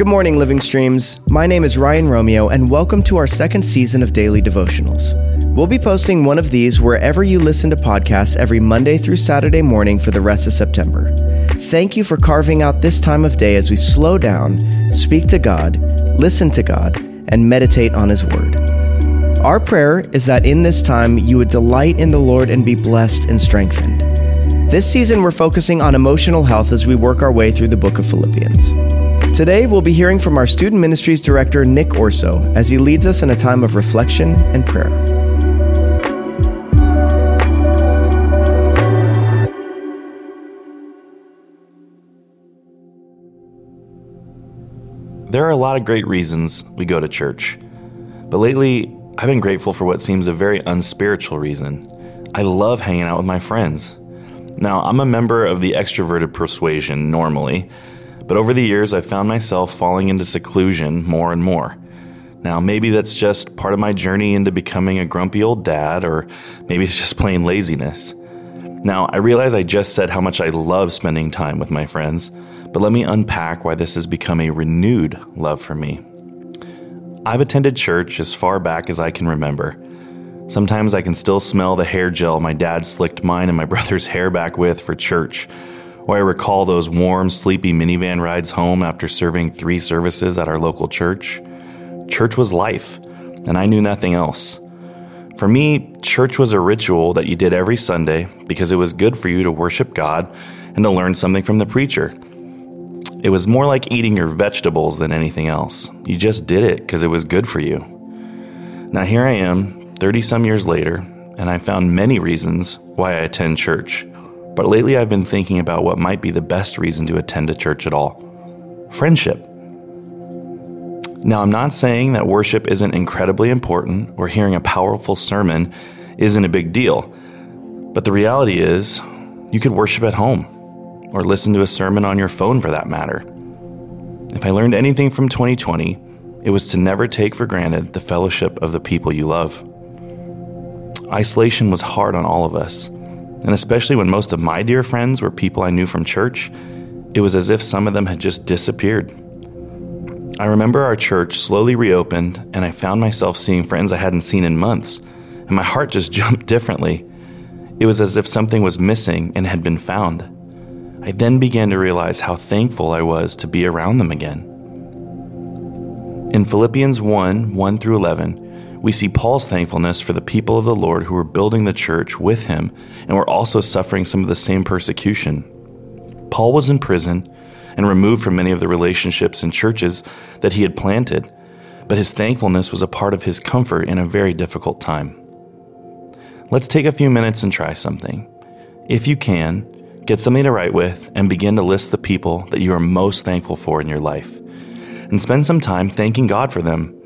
Good morning, Living Streams. My name is Ryan Romeo, and welcome to our second season of Daily Devotionals. We'll be posting one of these wherever you listen to podcasts every Monday through Saturday morning for the rest of September. Thank you for carving out this time of day as we slow down, speak to God, listen to God, and meditate on His Word. Our prayer is that in this time you would delight in the Lord and be blessed and strengthened. This season, we're focusing on emotional health as we work our way through the book of Philippians. Today, we'll be hearing from our Student Ministries Director, Nick Orso, as he leads us in a time of reflection and prayer. There are a lot of great reasons we go to church, but lately I've been grateful for what seems a very unspiritual reason. I love hanging out with my friends. Now, I'm a member of the extroverted persuasion normally, but over the years I've found myself falling into seclusion more and more. Now, maybe that's just part of my journey into becoming a grumpy old dad, or maybe it's just plain laziness. Now, I realize I just said how much I love spending time with my friends, but let me unpack why this has become a renewed love for me. I've attended church as far back as I can remember. Sometimes I can still smell the hair gel my dad slicked mine and my brother's hair back with for church, or I recall those warm, sleepy minivan rides home after serving three services at our local church. Church was life, and I knew nothing else. For me, church was a ritual that you did every Sunday because it was good for you to worship God and to learn something from the preacher. It was more like eating your vegetables than anything else. You just did it because it was good for you. Now, here I am, 30 some years later, and I've found many reasons why I attend church. But lately I've been thinking about what might be the best reason to attend a church at all friendship. Now, I'm not saying that worship isn't incredibly important or hearing a powerful sermon isn't a big deal, but the reality is you could worship at home or listen to a sermon on your phone for that matter. If I learned anything from 2020, it was to never take for granted the fellowship of the people you love. Isolation was hard on all of us, and especially when most of my dear friends were people I knew from church, it was as if some of them had just disappeared. I remember our church slowly reopened, and I found myself seeing friends I hadn't seen in months, and my heart just jumped differently. It was as if something was missing and had been found. I then began to realize how thankful I was to be around them again. In Philippians 1 1 through 11, we see Paul's thankfulness for the people of the Lord who were building the church with him and were also suffering some of the same persecution. Paul was in prison and removed from many of the relationships and churches that he had planted, but his thankfulness was a part of his comfort in a very difficult time. Let's take a few minutes and try something. If you can, Get something to write with and begin to list the people that you are most thankful for in your life. And spend some time thanking God for them.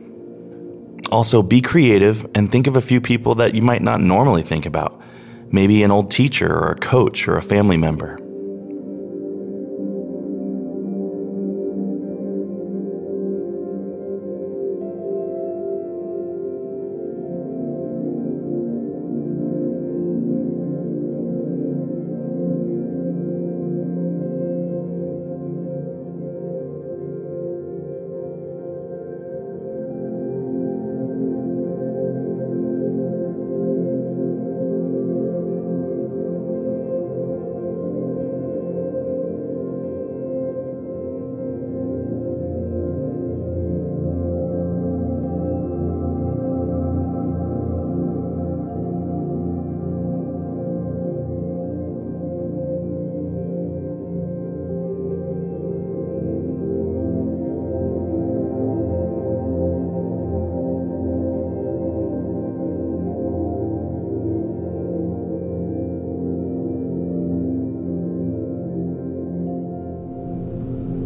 Also, be creative and think of a few people that you might not normally think about. Maybe an old teacher or a coach or a family member.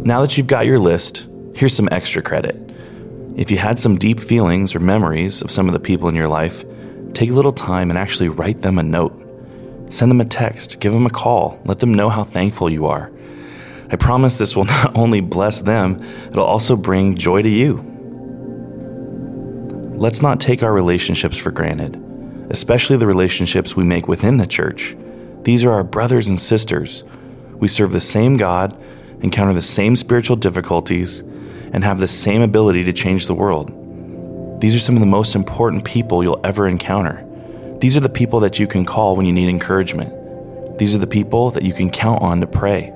Now that you've got your list, here's some extra credit. If you had some deep feelings or memories of some of the people in your life, take a little time and actually write them a note. Send them a text, give them a call, let them know how thankful you are. I promise this will not only bless them, it'll also bring joy to you. Let's not take our relationships for granted, especially the relationships we make within the church. These are our brothers and sisters. We serve the same God encounter the same spiritual difficulties, and have the same ability to change the world. These are some of the most important people you'll ever encounter. These are the people that you can call when you need encouragement. These are the people that you can count on to pray.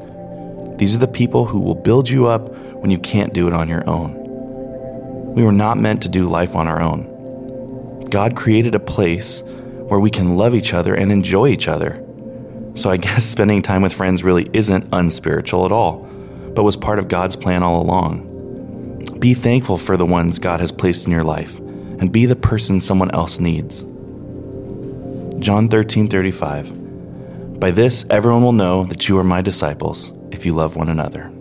These are the people who will build you up when you can't do it on your own. We were not meant to do life on our own. God created a place where we can love each other and enjoy each other. So I guess spending time with friends really isn't unspiritual at all, but was part of God's plan all along. Be thankful for the ones God has placed in your life and be the person someone else needs. John 13:35 By this everyone will know that you are my disciples if you love one another.